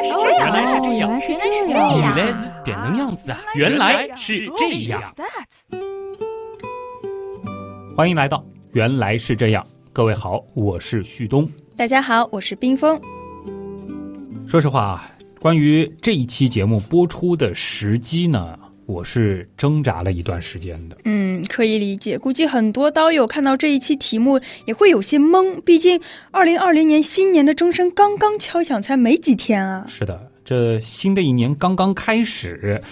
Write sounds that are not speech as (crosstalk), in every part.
来是这样，原来是这样，原来是这原样。来是点能样子啊！原来是这样。欢迎来到《原来是这样》，各位好，我是旭东。大家好，我是冰峰。说实话啊，关于这一期节目播出的时机呢，我是挣扎了一段时间的。嗯，可以理解。估计很多刀友看到这一期题目也会有些懵，毕竟二零二零年新年的钟声刚刚敲响，才没几天啊。是的，这新的一年刚刚开始，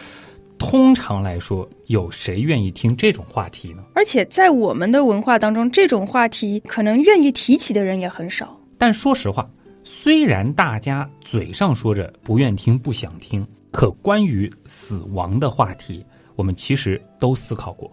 通常来说，有谁愿意听这种话题呢？而且在我们的文化当中，这种话题可能愿意提起的人也很少。但说实话，虽然大家嘴上说着不愿听、不想听，可关于死亡的话题，我们其实都思考过。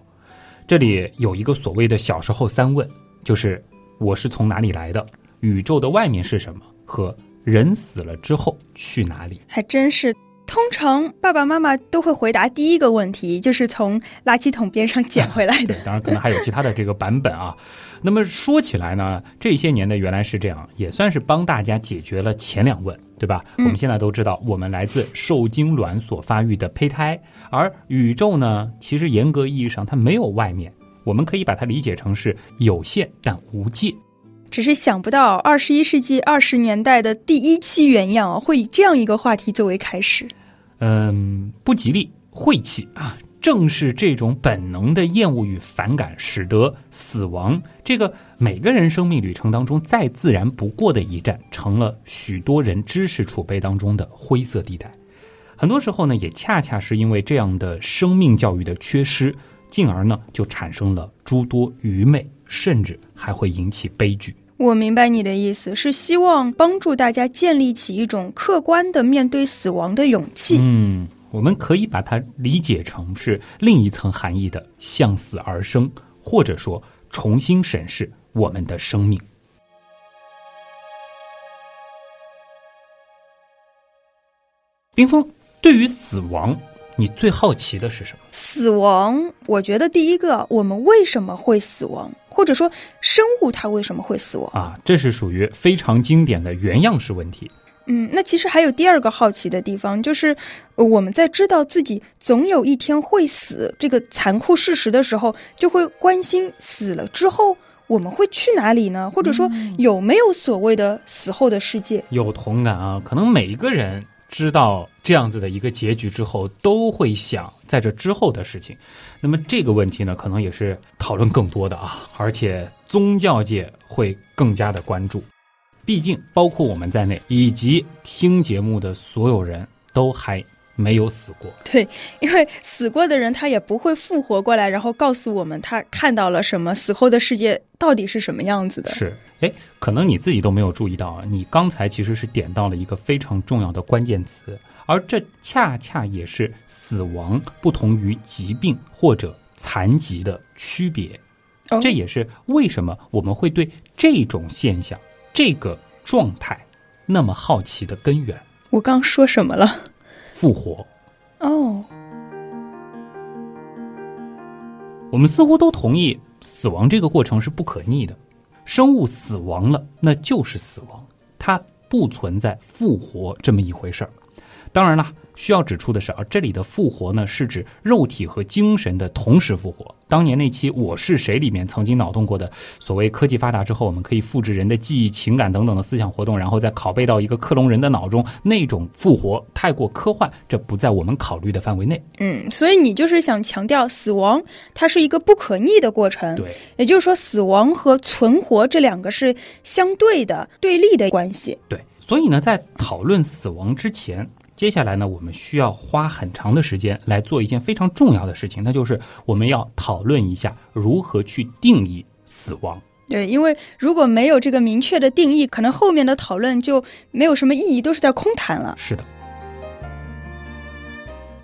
这里有一个所谓的小时候三问，就是我是从哪里来的，宇宙的外面是什么，和人死了之后去哪里。还真是。通常爸爸妈妈都会回答第一个问题，就是从垃圾桶边上捡回来的对。，当然可能还有其他的这个版本啊。(laughs) 那么说起来呢，这些年呢原来是这样，也算是帮大家解决了前两问，对吧？我们现在都知道，我们来自受精卵所发育的胚胎，而宇宙呢，其实严格意义上它没有外面，我们可以把它理解成是有限但无界。只是想不到二十一世纪二十年代的第一期原样，会以这样一个话题作为开始。嗯，不吉利，晦气啊！正是这种本能的厌恶与反感，使得死亡这个每个人生命旅程当中再自然不过的一站，成了许多人知识储备当中的灰色地带。很多时候呢，也恰恰是因为这样的生命教育的缺失，进而呢就产生了诸多愚昧，甚至还会引起悲剧。我明白你的意思，是希望帮助大家建立起一种客观的面对死亡的勇气。嗯，我们可以把它理解成是另一层含义的向死而生，或者说重新审视我们的生命。冰峰，对于死亡，你最好奇的是什么？死亡，我觉得第一个，我们为什么会死亡，或者说生物它为什么会死亡？啊，这是属于非常经典的原样式问题。嗯，那其实还有第二个好奇的地方，就是呃我们在知道自己总有一天会死这个残酷事实的时候，就会关心死了之后我们会去哪里呢？或者说有没有所谓的死后的世界？有同感啊，可能每一个人知道这样子的一个结局之后，都会想在这之后的事情。那么这个问题呢，可能也是讨论更多的啊，而且宗教界会更加的关注。毕竟，包括我们在内，以及听节目的所有人都还没有死过。对，因为死过的人他也不会复活过来，然后告诉我们他看到了什么，死后的世界到底是什么样子的。是，哎，可能你自己都没有注意到啊，你刚才其实是点到了一个非常重要的关键词，而这恰恰也是死亡不同于疾病或者残疾的区别。哦这也是为什么我们会对这种现象、这个状态那么好奇的根源我刚说什么了？——复活。哦，我们似乎都同意，死亡这个过程是不可逆的。生物死亡了，那就是死亡，它不存在复活这么一回事儿。当然啦，需要指出的是啊，这里的复活呢，是指肉体和精神的同时复活。当年那期《我是谁》里面曾经脑洞过的，所谓科技发达之后，我们可以复制人的记忆、情感等等的思想活动，然后再拷贝到一个克隆人的脑中，那种复活太过科幻，这不在我们考虑的范围内。嗯，所以你就是想强调死亡它是一个不可逆的过程。对，也就是说，死亡和存活这两个是相对的、对立的关系。对，所以呢，在讨论死亡之前，接下来呢，我们需要花很长的时间来做一件非常重要的事情，那就是我们要讨论一下如何去定义死亡。对，因为如果没有这个明确的定义，可能后面的讨论就没有什么意义，都是在空谈了。是的。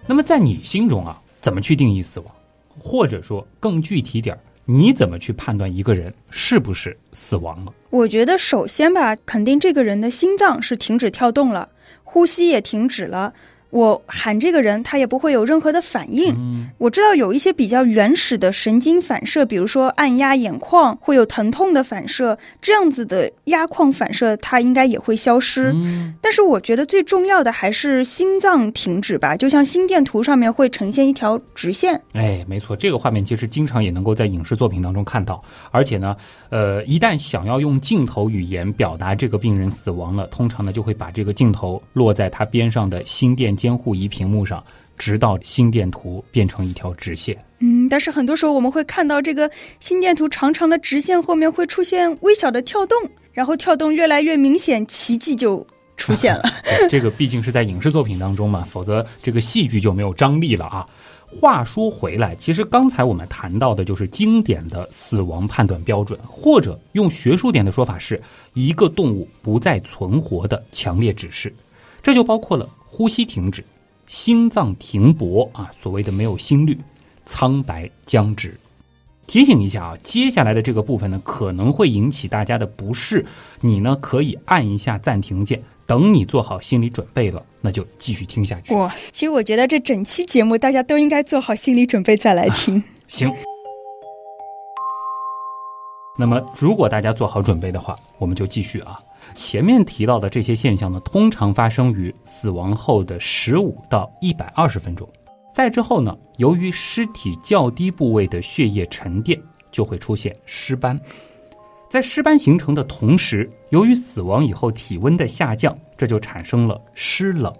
那么在你心中啊，怎么去定义死亡？或者说更具体点儿，你怎么去判断一个人是不是死亡了？我觉得首先吧，肯定这个人的心脏是停止跳动了，呼吸也停止了，我喊这个人，他也不会有任何的反应。嗯我知道有一些比较原始的神经反射，比如说按压眼眶会有疼痛的反射，这样子的压眶反射它应该也会消失。嗯但是我觉得最重要的还是心脏停止吧，就像心电图上面会呈现一条直线。哎，没错，这个画面其实经常也能够在影视作品当中看到，而且呢，呃，一旦想要用镜头语言表达这个病人死亡了，通常呢就会把这个镜头落在他边上的心电监护仪屏幕上，直到心电图变成一条直线。嗯，但是很多时候我们会看到这个心电图长长的直线后面会出现微小的跳动，然后跳动越来越明显，奇迹就出现了。(laughs) 对这个毕竟是在影视作品当中嘛，否则这个戏剧就没有张力了啊。话说回来，其实刚才我们谈到的就是经典的死亡判断标准，或者用学术点的说法是一个动物不再存活的强烈指示，这就包括了呼吸停止、心脏停搏啊，所谓的没有心率、苍白僵直。提醒一下啊，接下来的这个部分呢，可能会引起大家的不适，你呢可以按一下暂停键，等你做好心理准备了，那就继续听下去。哇，其实我觉得这整期节目大家都应该做好心理准备再来听。行。那么，如果大家做好准备的话，我们就继续啊。前面提到的这些现象呢，通常发生于死亡后的十五到一百二十分钟。再之后呢，由于尸体较低部位的血液沉淀，就会出现尸斑。在尸斑形成的同时，由于死亡以后体温的下降，这就产生了湿冷。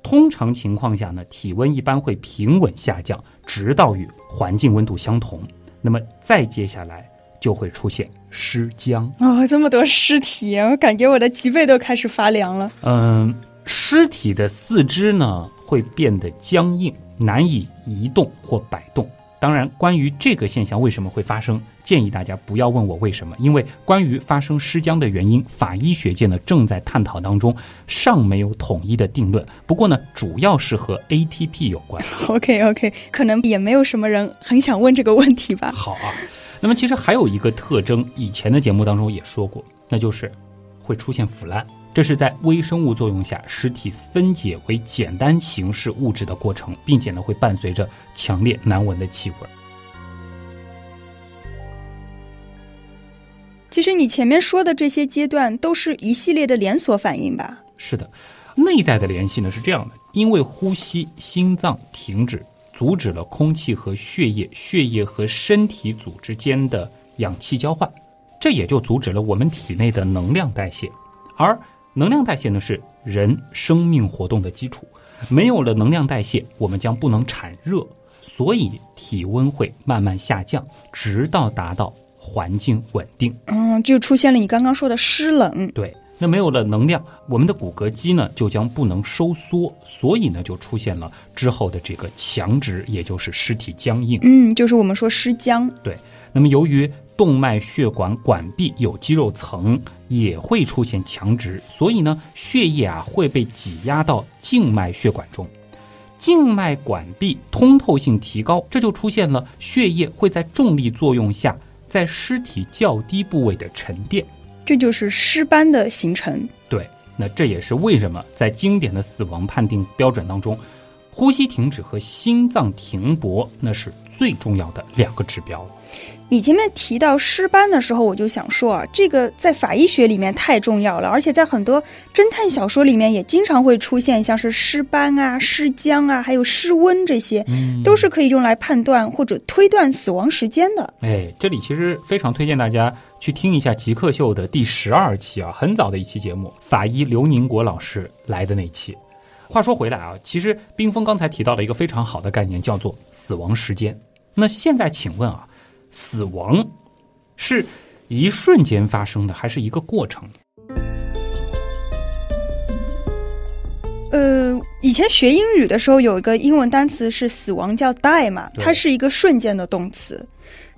通常情况下呢，体温一般会平稳下降，直到与环境温度相同。那么再接下来就会出现尸僵。哦，这么多尸体，我感觉我的脊背都开始发凉了。嗯，尸体的四肢呢会变得僵硬，难以移动或摆动。当然，关于这个现象为什么会发生，建议大家不要问我为什么，因为关于发生尸僵的原因，法医学界呢正在探讨当中，尚没有统一的定论。不过呢，主要是和 (laughs) ATP 有关。OK OK，可能也没有什么人很想问这个问题吧。好啊，那么其实还有一个特征，以前的节目当中也说过，那就是会出现腐烂。这是在微生物作用下，尸体分解为简单形式物质的过程，并且呢会伴随着强烈难闻的气味。其实你前面说的这些阶段都是一系列的连锁反应吧？是的，内在的联系呢是这样的：因为呼吸，心脏停止，阻止了空气和血液、血液和身体组织间的氧气交换，这也就阻止了我们体内的能量代谢。而能量代谢呢是人生命活动的基础，没有了能量代谢，我们将不能产热，所以体温会慢慢下降，直到达到环境稳定。嗯，就出现了你刚刚说的湿冷。对，那没有了能量，我们的骨骼肌呢就将不能收缩，所以呢就出现了之后的这个强直，也就是尸体僵硬。嗯，就是我们说尸僵。对，那么由于动脉血管管壁有肌肉层，也会出现强直，所以呢血液啊会被挤压到静脉血管中。静脉管壁通透性提高，这就出现了血液会在重力作用下，在尸体较低部位的沉淀。这就是尸斑的形成。对，那这也是为什么在经典的死亡判定标准当中，呼吸停止和心脏停搏那是最重要的两个指标。你前面提到尸斑的时候，我就想说啊，这个在法医学里面太重要了，而且在很多侦探小说里面也经常会出现，像是尸斑啊、尸僵啊，还有尸温这些，嗯都是可以用来判断或者推断死亡时间的。哎，这里其实非常推荐大家去听一下《极客秀》的第十二期啊，很早的一期节目，法医刘宁国老师来的那期。话说回来啊，其实冰峰刚才提到了一个非常好的概念，叫做死亡时间。那现在请问啊，死亡是一瞬间发生的，还是一个过程？呃，以前学英语的时候有一个英文单词是死亡叫 die 嘛，它是一个瞬间的动词，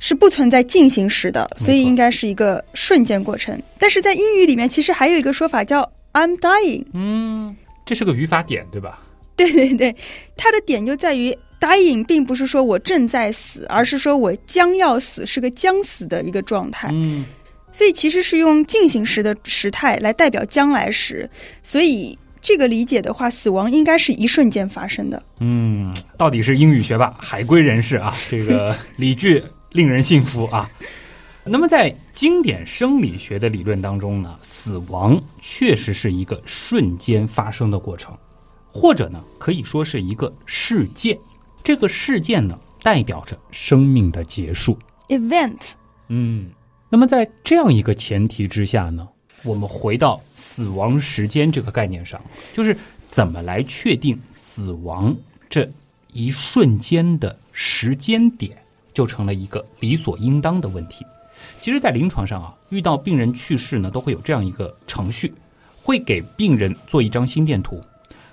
是不存在进行时的，所以应该是一个瞬间过程。但是在英语里面，其实还有一个说法叫 I'm dying。嗯，这是个语法点，对吧？对对对，它的点就在于 dying 并不是说我正在死，而是说我将要死，是个将死的一个状态。嗯，所以其实是用进行时的时态来代表将来时，所以这个理解的话，死亡应该是一瞬间发生的。嗯，到底是英语学霸、海归人士啊，这个理据令人信服啊。(laughs) 那么在经典生理学的理论当中呢，死亡确实是一个瞬间发生的过程，或者呢可以说是一个事件。这个事件呢代表着生命的结束。Event，嗯，那么在这样一个前提之下呢，我们回到死亡时间这个概念上，就是怎么来确定死亡这一瞬间的时间点，就成了一个理所应当的问题。其实，在临床上啊，遇到病人去世呢，都会有这样一个程序，会给病人做一张心电图，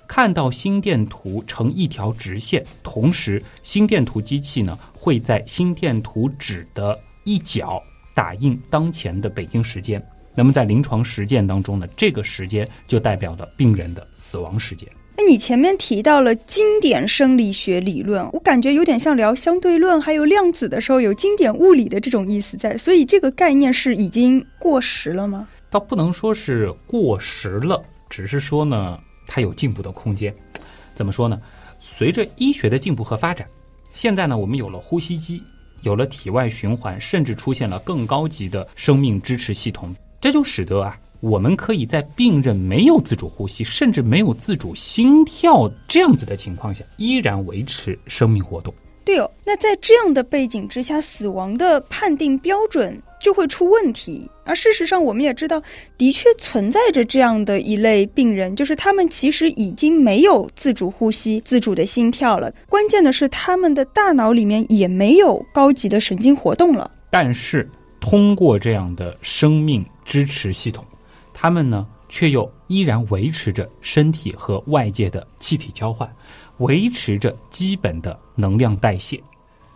看到心电图呈一条直线，同时心电图机器呢会在心电图纸的一角打印当前的北京时间。那么在临床实践当中呢，这个时间就代表了病人的死亡时间。那你前面提到了经典生理学理论，我感觉有点像聊相对论还有量子的时候有经典物理的这种意思在，所以这个概念是已经过时了吗？倒不能说是过时了，只是说呢，它有进步的空间。怎么说呢？随着医学的进步和发展，现在呢，我们有了呼吸机，有了体外循环，甚至出现了更高级的生命支持系统，这就使得啊，我们可以在病人没有自主呼吸，甚至没有自主心跳这样子的情况下，依然维持生命活动。对哦，那在这样的背景之下，死亡的判定标准就会出问题。而事实上，我们也知道，的确存在着这样的一类病人，就是他们其实已经没有自主呼吸、自主的心跳了。关键的是，他们的大脑里面也没有高级的神经活动了。但是通过这样的生命支持系统，他们呢却又依然维持着身体和外界的气体交换，维持着基本的能量代谢。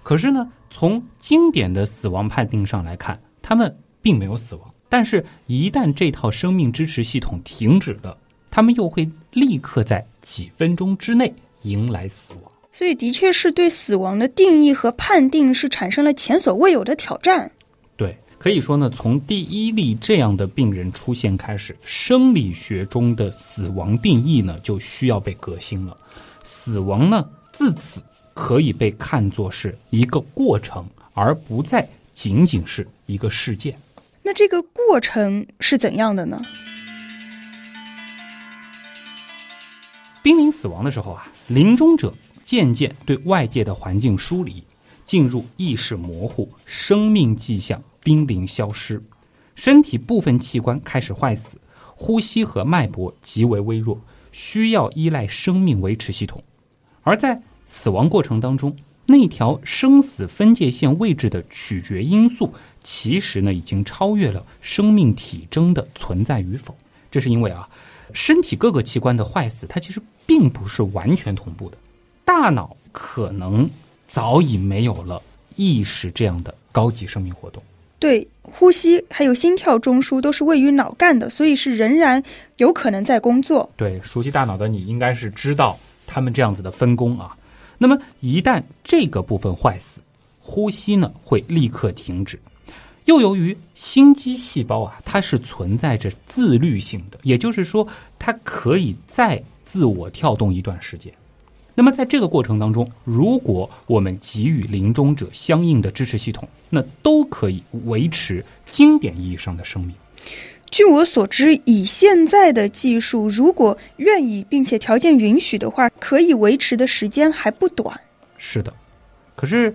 可是呢，从经典的死亡判定上来看，他们并没有死亡。但是，一旦这套生命支持系统停止了，他们又会立刻在几分钟之内迎来死亡。所以，的确是对死亡的定义和判定是产生了前所未有的挑战。对，可以说呢，从第一例这样的病人出现开始，生理学中的死亡定义呢就需要被革新了。死亡呢，自此可以被看作是一个过程，而不再仅仅是一个事件。那这个过程是怎样的呢？濒临死亡的时候啊，临终者渐渐对外界的环境疏离，进入意识模糊，生命迹象濒临消失，身体部分器官开始坏死，呼吸和脉搏极为微弱，需要依赖生命维持系统。而在死亡过程当中，那条生死分界线位置的取决因素，其实呢已经超越了生命体征的存在与否。这是因为啊，身体各个器官的坏死，它其实并不是完全同步的。大脑可能早已没有了意识这样的高级生命活动。对，呼吸还有心跳中枢都是位于脑干的，所以是仍然有可能在工作。对，熟悉大脑的你应该是知道他们这样子的分工啊。那么一旦这个部分坏死，呼吸呢会立刻停止。又由于心肌细胞啊，它是存在着自律性的，也就是说，它可以再自我跳动一段时间。那么在这个过程当中，如果我们给予临终者相应的支持系统，那都可以维持经典意义上的生命。据我所知，以现在的技术，如果愿意并且条件允许的话，可以维持的时间还不短。是的，可是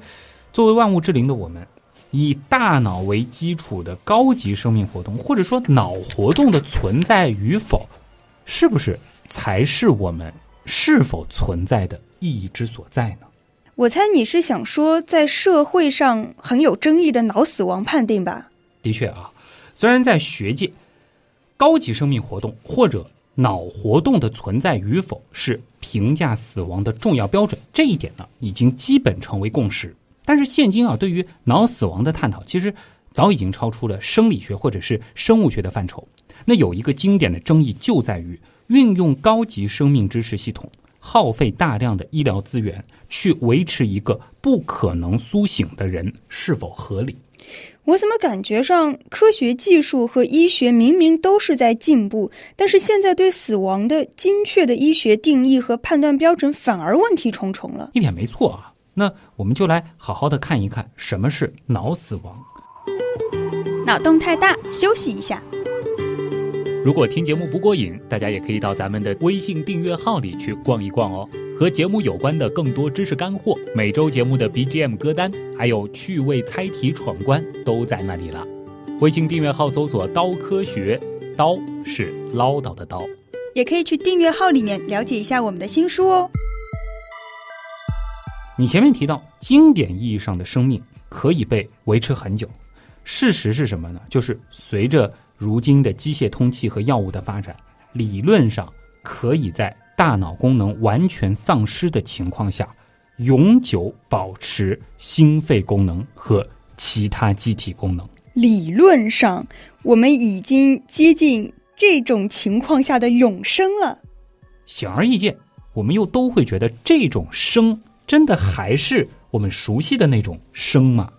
作为万物之灵的我们，以大脑为基础的高级生命活动，或者说脑活动的存在与否，是不是才是我们是否存在的意义之所在呢？我猜你是想说，在社会上很有争议的脑死亡判定吧？的确啊，虽然在学界，高级生命活动或者脑活动的存在与否是评价死亡的重要标准，这一点呢已经基本成为共识。但是现今啊，对于脑死亡的探讨，其实早已经超出了生理学或者是生物学的范畴。那有一个经典的争议就在于运用高级生命支持系统耗费大量的医疗资源去维持一个不可能苏醒的人，是否合理？我怎么感觉上科学技术和医学明明都是在进步，但是现在对死亡的精确的医学定义和判断标准反而问题重重了？一点没错啊。那我们就来好好的看一看什么是脑死亡。脑洞太大，休息一下。如果听节目不过瘾，大家也可以到咱们的微信订阅号里去逛一逛哦。和节目有关的更多知识干货，每周节目的 BGM 歌单，还有趣味猜题闯关，都在那里了。微信订阅号搜索“刀科学”，刀是唠叨的刀。也可以去订阅号里面了解一下我们的新书哦。你前面提到，经典意义上的生命可以被维持很久，事实是什么呢？就是随着如今的机械通气和药物的发展，理论上可以在大脑功能完全丧失的情况下，永久保持心肺功能和其他机体功能。理论上，我们已经接近这种情况下的永生了。显而易见，我们又都会觉得这种生真的还是我们熟悉的那种生吗？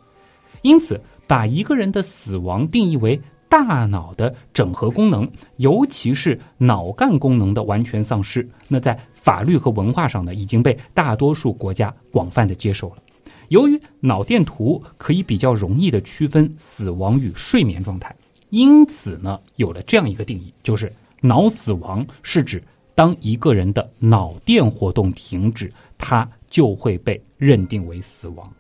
因此，把一个人的死亡定义为。大脑的整合功能，尤其是脑干功能的完全丧失，那在法律和文化上呢，已经被大多数国家广泛的接受了。由于脑电图可以比较容易的区分死亡与睡眠状态，因此呢，有了这样一个定义，就是脑死亡是指当一个人的脑电活动停止，他就会被认定为死亡。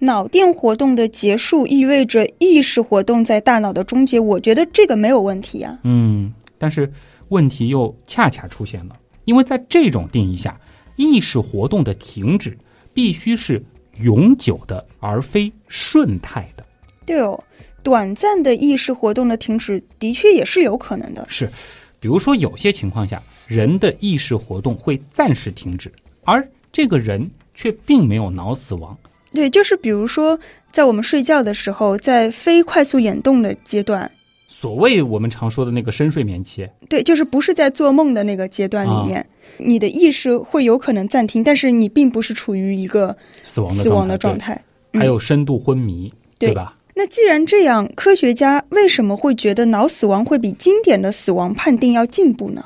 脑电活动的结束意味着意识活动在大脑的终结，我觉得这个没有问题啊。嗯，但是问题又恰恰出现了，因为在这种定义下，意识活动的停止必须是永久的，而非瞬态的。对哦，短暂的意识活动的停止的确也是有可能的。是，比如说有些情况下，人的意识活动会暂时停止，而这个人却并没有脑死亡。对，就是比如说，在我们睡觉的时候，在非快速眼动的阶段，所谓我们常说的那个深睡眠期，对，就是不是在做梦的那个阶段里面，你的意识会有可能暂停，但是你并不是处于一个死亡死亡的状态，还有深度昏迷，对吧？那既然这样，科学家为什么会觉得脑死亡会比经典的死亡判定要进步呢？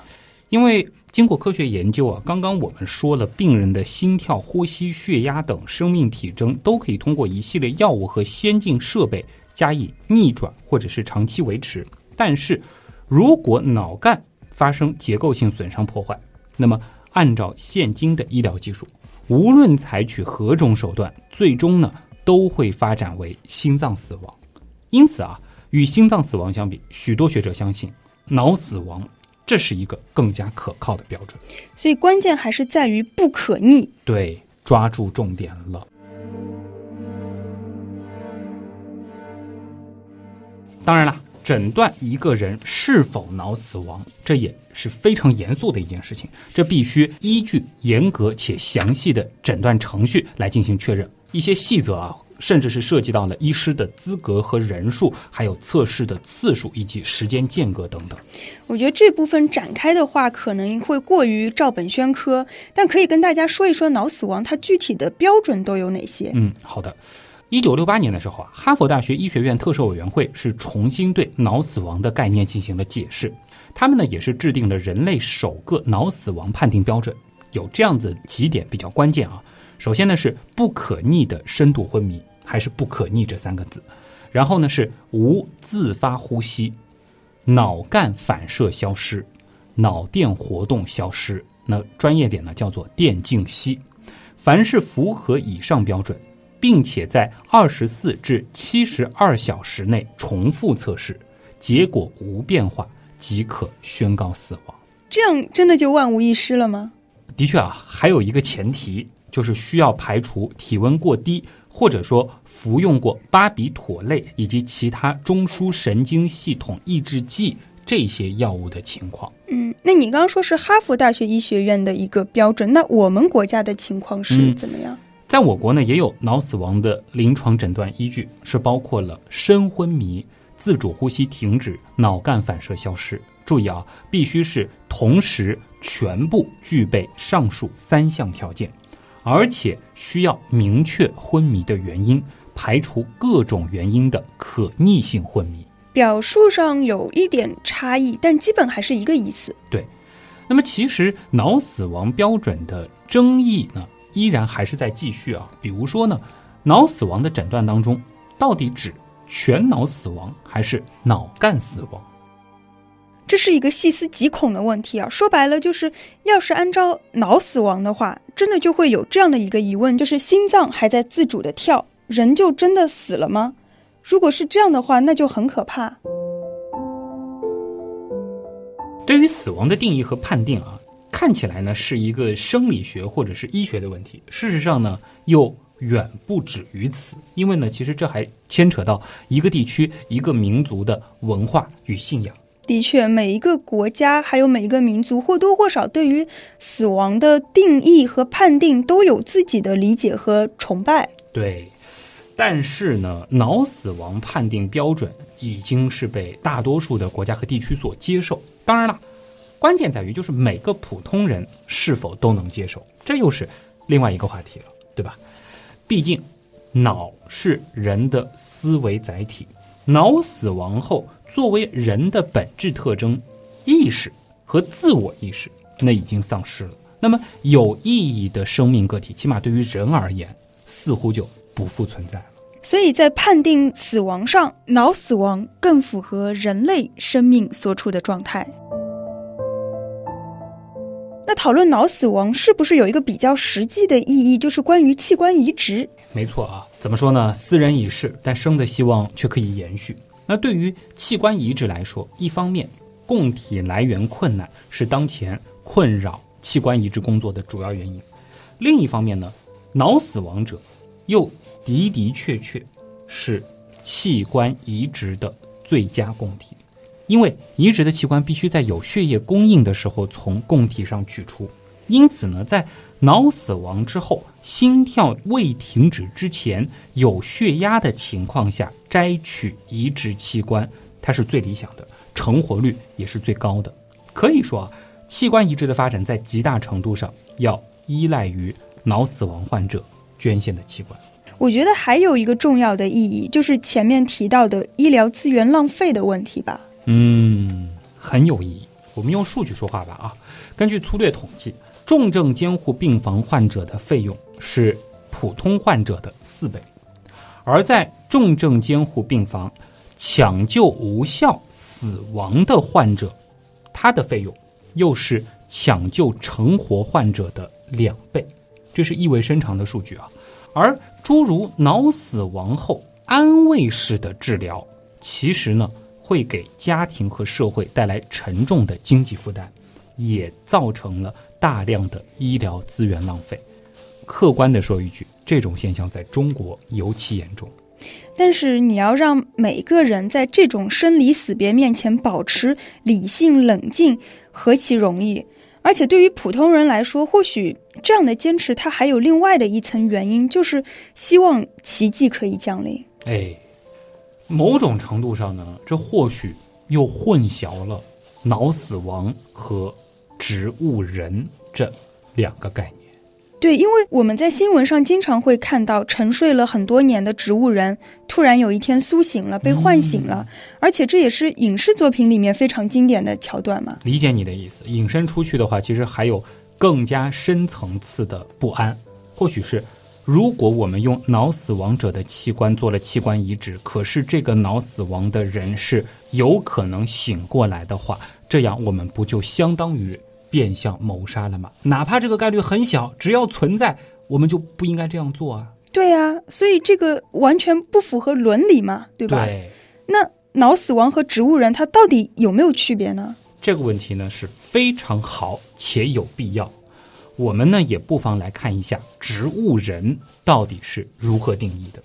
因为。经过科学研究啊，刚刚我们说了，病人的心跳、呼吸、血压等生命体征都可以通过一系列药物和先进设备加以逆转或者是长期维持。但是，如果脑干发生结构性损伤破坏，那么按照现今的医疗技术，无论采取何种手段，最终呢都会发展为心脏死亡。因此啊，与心脏死亡相比，许多学者相信脑死亡。这是一个更加可靠的标准，所以关键还是在于不可逆。对，抓住重点了。当然了，诊断一个人是否脑死亡，这也是非常严肃的一件事情，这必须依据严格且详细的诊断程序来进行确认。一些细则啊。甚至是涉及到了医师的资格和人数，还有测试的次数以及时间间隔等等。我觉得这部分展开的话，可能会过于照本宣科，但可以跟大家说一说脑死亡它具体的标准都有哪些。嗯，好的。一九六八年的时候啊，哈佛大学医学院特设委员会是重新对脑死亡的概念进行了解释，他们呢也是制定了人类首个脑死亡判定标准，有这样子几点比较关键啊。首先呢是不可逆的深度昏迷。还是不可逆这三个字，然后呢是无自发呼吸，脑干反射消失，脑电活动消失。那专业点呢叫做电静息。凡是符合以上标准，并且在二十四至七十二小时内重复测试，结果无变化，即可宣告死亡。这样真的就万无一失了吗？的确啊，还有一个前提，就是需要排除体温过低。或者说服用过巴比妥类以及其他中枢神经系统抑制剂这些药物的情况。嗯，那你刚刚说是哈佛大学医学院的一个标准，那我们国家的情况是怎么样？在我国呢，也有脑死亡的临床诊断依据，是包括了深昏迷、自主呼吸停止、脑干反射消失。注意啊，必须是同时全部具备上述三项条件，而且需要明确昏迷的原因，排除各种原因的可逆性昏迷。表述上有一点差异，但基本还是一个意思。对，那么其实脑死亡标准的争议呢，依然还是在继续啊。比如说呢，脑死亡的诊断当中，到底指全脑死亡还是脑干死亡？这是一个细思极恐的问题啊！说白了，就是要是按照脑死亡的话，真的就会有这样的一个疑问：就是心脏还在自主的跳，人就真的死了吗？如果是这样的话，那就很可怕。对于死亡的定义和判定啊，看起来呢是一个生理学或者是医学的问题，事实上呢又远不止于此。因为呢，其实这还牵扯到一个地区、一个民族的文化与信仰。的确，每一个国家还有每一个民族或多或少对于死亡的定义和判定都有自己的理解和崇拜。对。但是呢，脑死亡判定标准已经是被大多数的国家和地区所接受。当然了，关键在于就是每个普通人是否都能接受，这又是另外一个话题了，对吧？毕竟，脑是人的思维载体，脑死亡后，作为人的本质特征，意识和自我意识那已经丧失了。那么，有意义的生命个体，起码对于人而言，似乎就。不复存在了，所以在判定死亡上，脑死亡更符合人类生命所处的状态。那讨论脑死亡是不是有一个比较实际的意义，就是关于器官移植？没错啊，怎么说呢？斯人已逝，但生的希望却可以延续。那对于器官移植来说，一方面供体来源困难是当前困扰器官移植工作的主要原因；另一方面呢，脑死亡者又的的确确是器官移植的最佳供体，因为移植的器官必须在有血液供应的时候从供体上取出。因此呢，在脑死亡之后、心跳未停止之前、有血压的情况下摘取移植器官，它是最理想的，成活率也是最高的。可以说啊，器官移植的发展在极大程度上要依赖于脑死亡患者捐献的器官。我觉得还有一个重要的意义，就是前面提到的医疗资源浪费的问题吧。嗯，很有意义。我们用数据说话吧啊。根据粗略统计，重症监护病房患者的费用是普通患者的四倍，而在重症监护病房抢救无效死亡的患者，他的费用又是抢救成活患者的两倍，这是意味深长的数据啊。而诸如脑死亡后安慰式的治疗，其实呢会给家庭和社会带来沉重的经济负担，也造成了大量的医疗资源浪费。客观的说一句，这种现象在中国尤其严重。但是你要让每个人在这种生离死别面前保持理性冷静，何其容易！而且对于普通人来说，或许这样的坚持，它还有另外的一层原因，就是希望奇迹可以降临。哎，某种程度上呢，这或许又混淆了脑死亡和植物人这两个概念。对，因为我们在新闻上经常会看到沉睡了很多年的植物人突然有一天苏醒了，被唤醒了，而且这也是影视作品里面非常经典的桥段嘛。理解你的意思，引申出去的话，其实还有更加深层次的不安。或许是，如果我们用脑死亡者的器官做了器官移植，可是这个脑死亡的人是有可能醒过来的话，这样我们不就相当于？变相谋杀了吗？哪怕这个概率很小，只要存在，我们就不应该这样做啊！对啊，所以这个完全不符合伦理嘛，对吧？对。那脑死亡和植物人，它到底有没有区别呢？这个问题呢是非常好且有必要。我们呢也不妨来看一下植物人到底是如何定义的。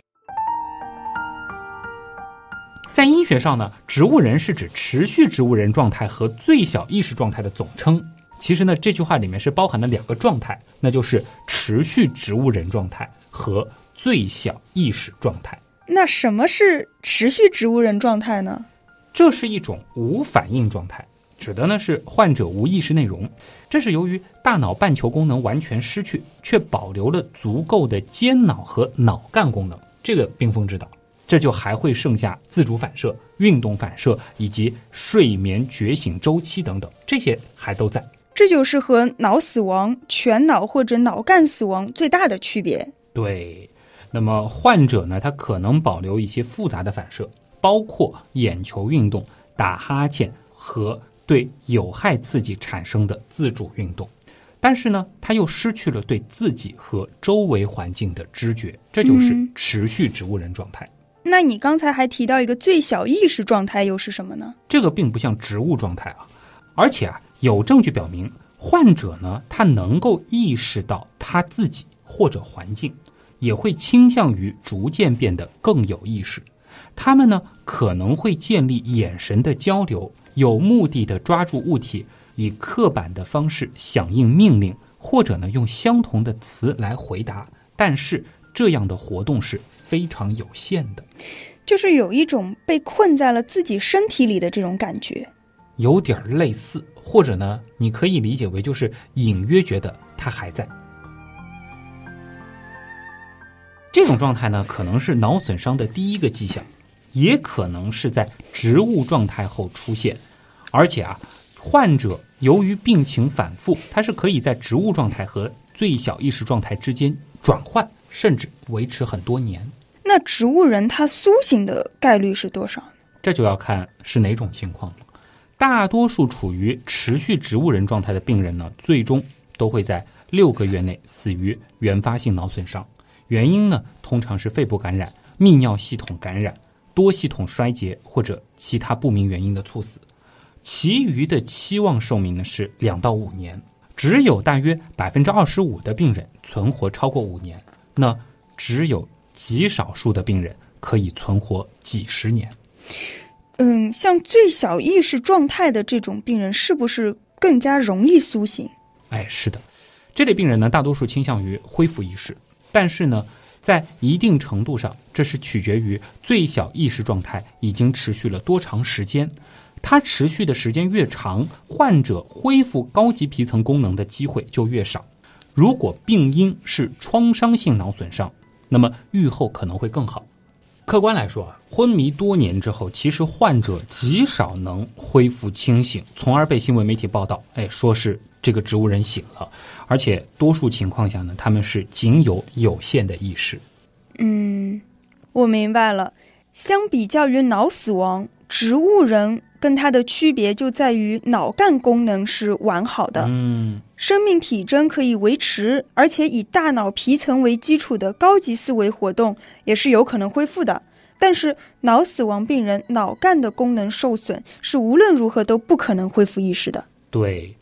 在医学上呢，植物人是指持续植物人状态和最小意识状态的总称。其实呢，这句话里面是包含了两个状态，那就是持续植物人状态和最小意识状态。那什么是持续植物人状态呢？这是一种无反应状态，指的呢是患者无意识内容。这是由于大脑半球功能完全失去，却保留了足够的间脑和脑干功能。这个冰封之岛，这就还会剩下自主反射、运动反射以及睡眠觉醒周期等等，这些还都在。这就是和脑死亡、全脑或者脑干死亡最大的区别。对，那么患者呢，他可能保留一些复杂的反射，包括眼球运动、打哈欠和对有害刺激产生的自主运动，但是呢，他又失去了对自己和周围环境的知觉，这就是持续植物人状态。那你刚才还提到一个最小意识状态，又是什么呢？这个并不像植物状态啊，而且啊。有证据表明，患者呢，他能够意识到他自己或者环境，也会倾向于逐渐变得更有意识。他们呢，可能会建立眼神的交流，有目的的抓住物体，以刻板的方式响应命令，或者呢，用相同的词来回答。但是这样的活动是非常有限的，就是有一种被困在了自己身体里的这种感觉。有点类似，或者呢，你可以理解为就是隐约觉得他还在。这种状态呢，可能是脑损伤的第一个迹象，也可能是在植物状态后出现。而且啊，患者由于病情反复，他是可以在植物状态和最小意识状态之间转换，甚至维持很多年。那植物人他苏醒的概率是多少？这就要看是哪种情况了。大多数处于持续植物人状态的病人呢，最终都会在六个月内死于原发性脑损伤。原因呢，通常是肺部感染、泌尿系统感染、多系统衰竭或者其他不明原因的猝死。其余的期望寿命呢是两到五年，只有大约百分之二十五的病人存活超过五年，那只有极少数的病人可以存活几十年。嗯，像最小意识状态的这种病人，是不是更加容易苏醒？哎，是的，这类病人呢，大多数倾向于恢复意识，但是呢，在一定程度上，这是取决于最小意识状态已经持续了多长时间。它持续的时间越长，患者恢复高级皮层功能的机会就越少。如果病因是创伤性脑损伤，那么预后可能会更好。客观来说啊，昏迷多年之后，其实患者极少能恢复清醒，从而被新闻媒体报道，哎，说是这个植物人醒了，而且多数情况下呢，他们是仅有有限的意识。嗯，我明白了。相比较于脑死亡，植物人跟它的区别就在于脑干功能是完好的，嗯，生命体征可以维持，而且以大脑皮层为基础的高级思维活动也是有可能恢复的。但是脑死亡病人脑干的功能受损，是无论如何都不可能恢复意识的。对，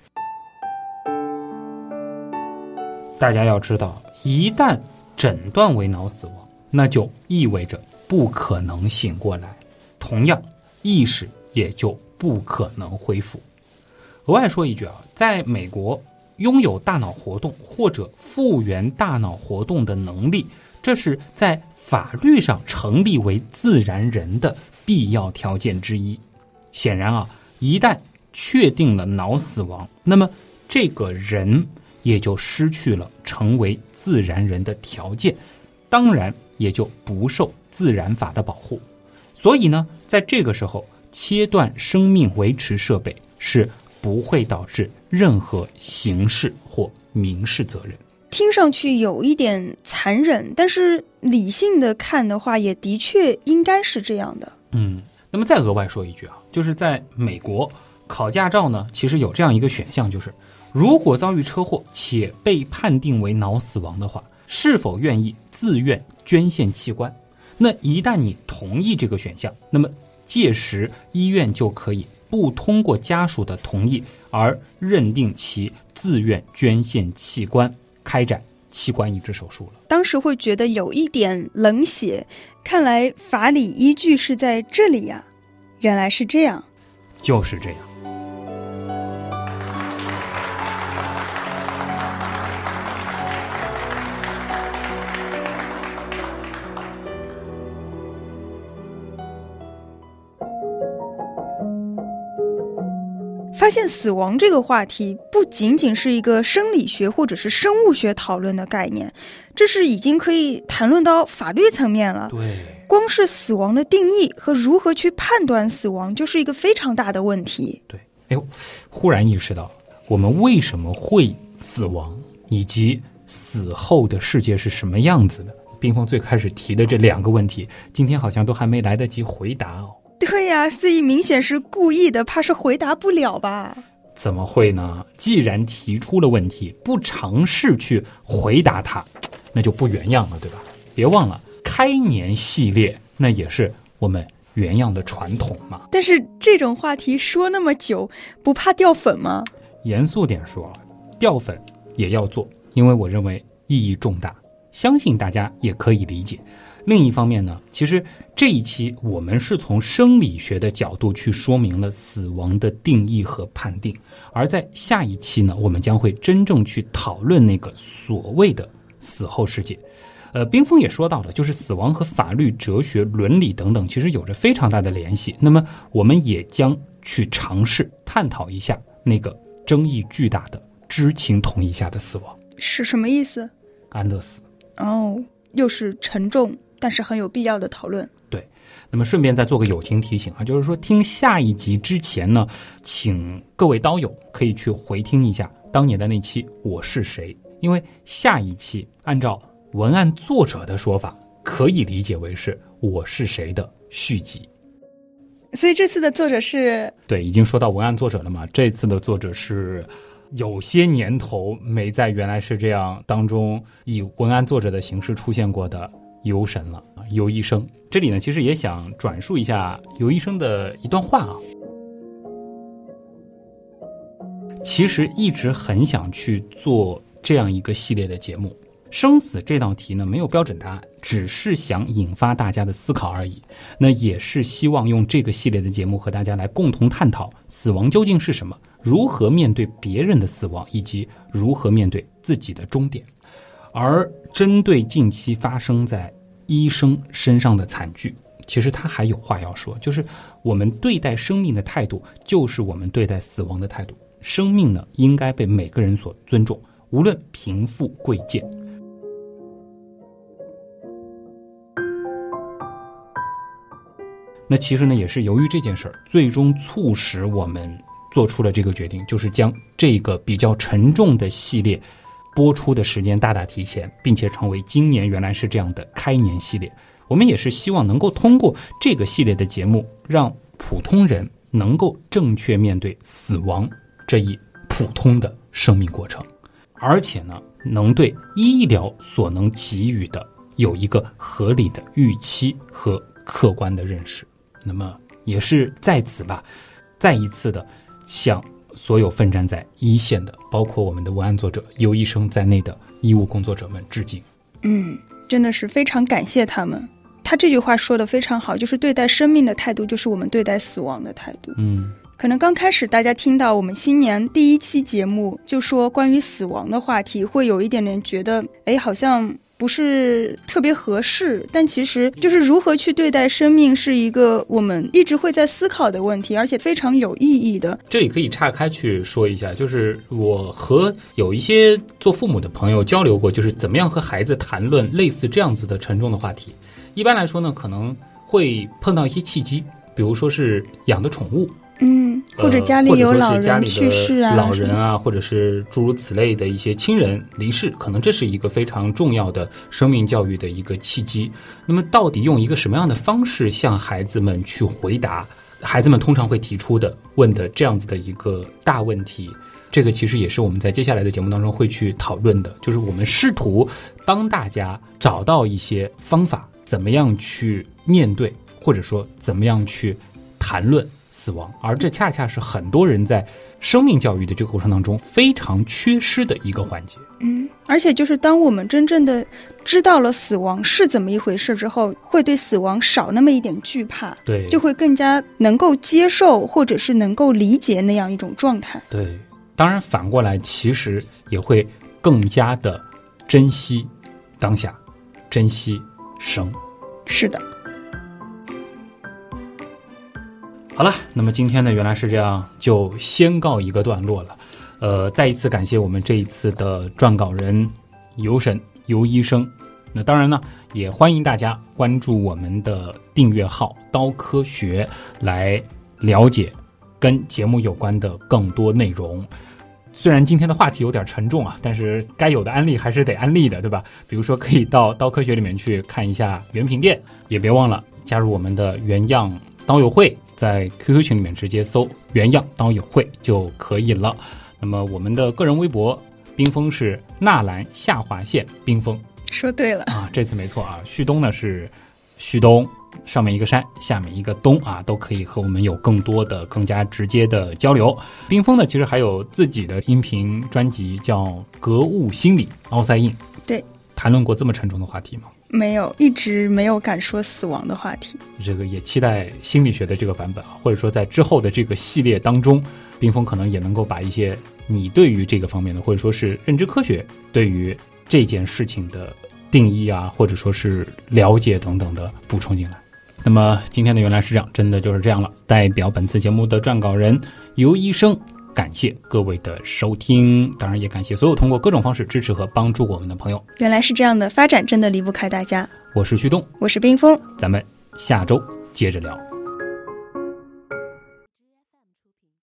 大家要知道，一旦诊断为脑死亡，那就意味着不可能醒过来，同样意识也就不可能恢复。额外说一句啊，在美国，拥有大脑活动或者复原大脑活动的能力。这是在法律上成立为自然人的必要条件之一。显然啊，一旦确定了脑死亡，那么这个人也就失去了成为自然人的条件，当然也就不受自然法的保护。所以呢，在这个时候切断生命维持设备是不会导致任何刑事或民事责任。听上去有一点残忍，但是理性的看的话，也的确应该是这样的。嗯，那么再额外说一句啊，就是在美国考驾照呢，其实有这样一个选项，就是如果遭遇车祸且被判定为脑死亡的话，是否愿意自愿捐献器官？那一旦你同意这个选项，那么届时医院就可以不通过家属的同意而认定其自愿捐献器官。开展器官移植手术了，当时会觉得有一点冷血，看来法理依据是在这里呀，原来是这样，就是这样。现死亡这个话题不仅仅是一个生理学或者是生物学讨论的概念，这是已经可以谈论到法律层面了。对，光是死亡的定义和如何去判断死亡，就是一个非常大的问题。对，哎呦，忽然意识到我们为什么会死亡，以及死后的世界是什么样子的。冰峰最开始提的这两个问题，今天好像都还没来得及回答哦。对呀，司仪明显是故意的，怕是回答不了吧？怎么会呢？既然提出了问题，不尝试去回答它，那就不原样了，对吧？别忘了，开年系列那也是我们原样的传统嘛。但是这种话题说那么久，不怕掉粉吗？严肃点说，掉粉也要做，因为我认为意义重大，相信大家也可以理解。另一方面呢，其实这一期我们是从生理学的角度去说明了死亡的定义和判定，而在下一期呢，我们将会真正去讨论那个所谓的死后世界。呃，冰峰也说到了，就是死亡和法律、哲学、伦理等等，其实有着非常大的联系。那么，我们也将去尝试探讨一下那个争议巨大的知情同意下的死亡是什么意思？安乐死。哦，又是沉重。但是很有必要的讨论。对，那么顺便再做个友情提醒啊，就是说听下一集之前呢，请各位刀友可以去回听一下当年的那期《我是谁》，因为下一期按照文案作者的说法，可以理解为是《我是谁》的续集。所以这次的作者是？对，已经说到文案作者了嘛？这次的作者是有些年头没在原来是这样当中以文案作者的形式出现过的。游神了啊，游医生。这里呢，其实也想转述一下游医生的一段话啊。其实一直很想去做这样一个系列的节目，生死这道题呢没有标准答案，只是想引发大家的思考而已。那也是希望用这个系列的节目和大家来共同探讨死亡究竟是什么，如何面对别人的死亡，以及如何面对自己的终点。而针对近期发生在医生身上的惨剧，其实他还有话要说，就是我们对待生命的态度，就是我们对待死亡的态度。生命呢，应该被每个人所尊重，无论贫富贵贱。那其实呢，也是由于这件事儿，最终促使我们做出了这个决定，就是将这个比较沉重的系列。播出的时间大大提前，并且成为今年原来是这样的开年系列。我们也是希望能够通过这个系列的节目，让普通人能够正确面对死亡这一普通的生命过程，而且呢，能对医疗所能给予的有一个合理的预期和客观的认识。那么，也是在此吧，再一次的向。所有奋战在一线的，包括我们的文案作者尤医生在内的医务工作者们致敬。嗯，真的是非常感谢他们。他这句话说的非常好，就是对待生命的态度，就是我们对待死亡的态度。嗯，可能刚开始大家听到我们新年第一期节目就说关于死亡的话题，会有一点点觉得，哎，好像。不是特别合适，但其实就是如何去对待生命，是一个我们一直会在思考的问题，而且非常有意义的。这里可以岔开去说一下，就是我和有一些做父母的朋友交流过，就是怎么样和孩子谈论类似这样子的沉重的话题。一般来说呢，可能会碰到一些契机，比如说是养的宠物。嗯，或者家里有老人去世啊，老人啊，或者是诸如此类的一些亲人离世，可能这是一个非常重要的生命教育的一个契机。那么，到底用一个什么样的方式向孩子们去回答孩子们通常会提出的问的这样子的一个大问题？这个其实也是我们在接下来的节目当中会去讨论的，就是我们试图帮大家找到一些方法，怎么样去面对，或者说怎么样去谈论。死亡，而这恰恰是很多人在生命教育的这个过程当中非常缺失的一个环节。嗯，而且就是当我们真正的知道了死亡是怎么一回事之后，会对死亡少那么一点惧怕，对，就会更加能够接受或者是能够理解那样一种状态。对，当然反过来，其实也会更加的珍惜当下，珍惜生。是的。好了，那么今天呢，原来是这样，就先告一个段落了。呃，再一次感谢我们这一次的撰稿人尤神尤医生。那当然呢，也欢迎大家关注我们的订阅号“刀科学”，来了解跟节目有关的更多内容。虽然今天的话题有点沉重啊，但是该有的安利还是得安利的，对吧？比如说，可以到刀科学里面去看一下原品店，也别忘了加入我们的原样刀友会，在 QQ 群里面直接搜“原样刀友会”就可以了。那么我们的个人微博冰封是纳兰下划线冰封说对了，啊，这次没错啊。旭东呢是旭东，上面一个山，下面一个东啊，都可以和我们有更多的、更加直接的交流。冰封呢其实还有自己的音频专辑叫《格物心理奥赛印》，对，谈论过这么沉重的话题吗？没有，一直没有敢说死亡的话题。这个也期待心理学的这个版本啊，或者说在之后的这个系列当中，冰峰可能也能够把一些你对于这个方面的，或者说是认知科学对于这件事情的定义啊，或者说是了解等等的补充进来。那么今天的原来是这样，真的就是这样了。代表本次节目的撰稿人尤医生，感谢各位的收听，当然也感谢所有通过各种方式支持和帮助我们的朋友。原来是这样的，发展真的离不开大家。我是旭东，我是冰峰，咱们下周接着聊。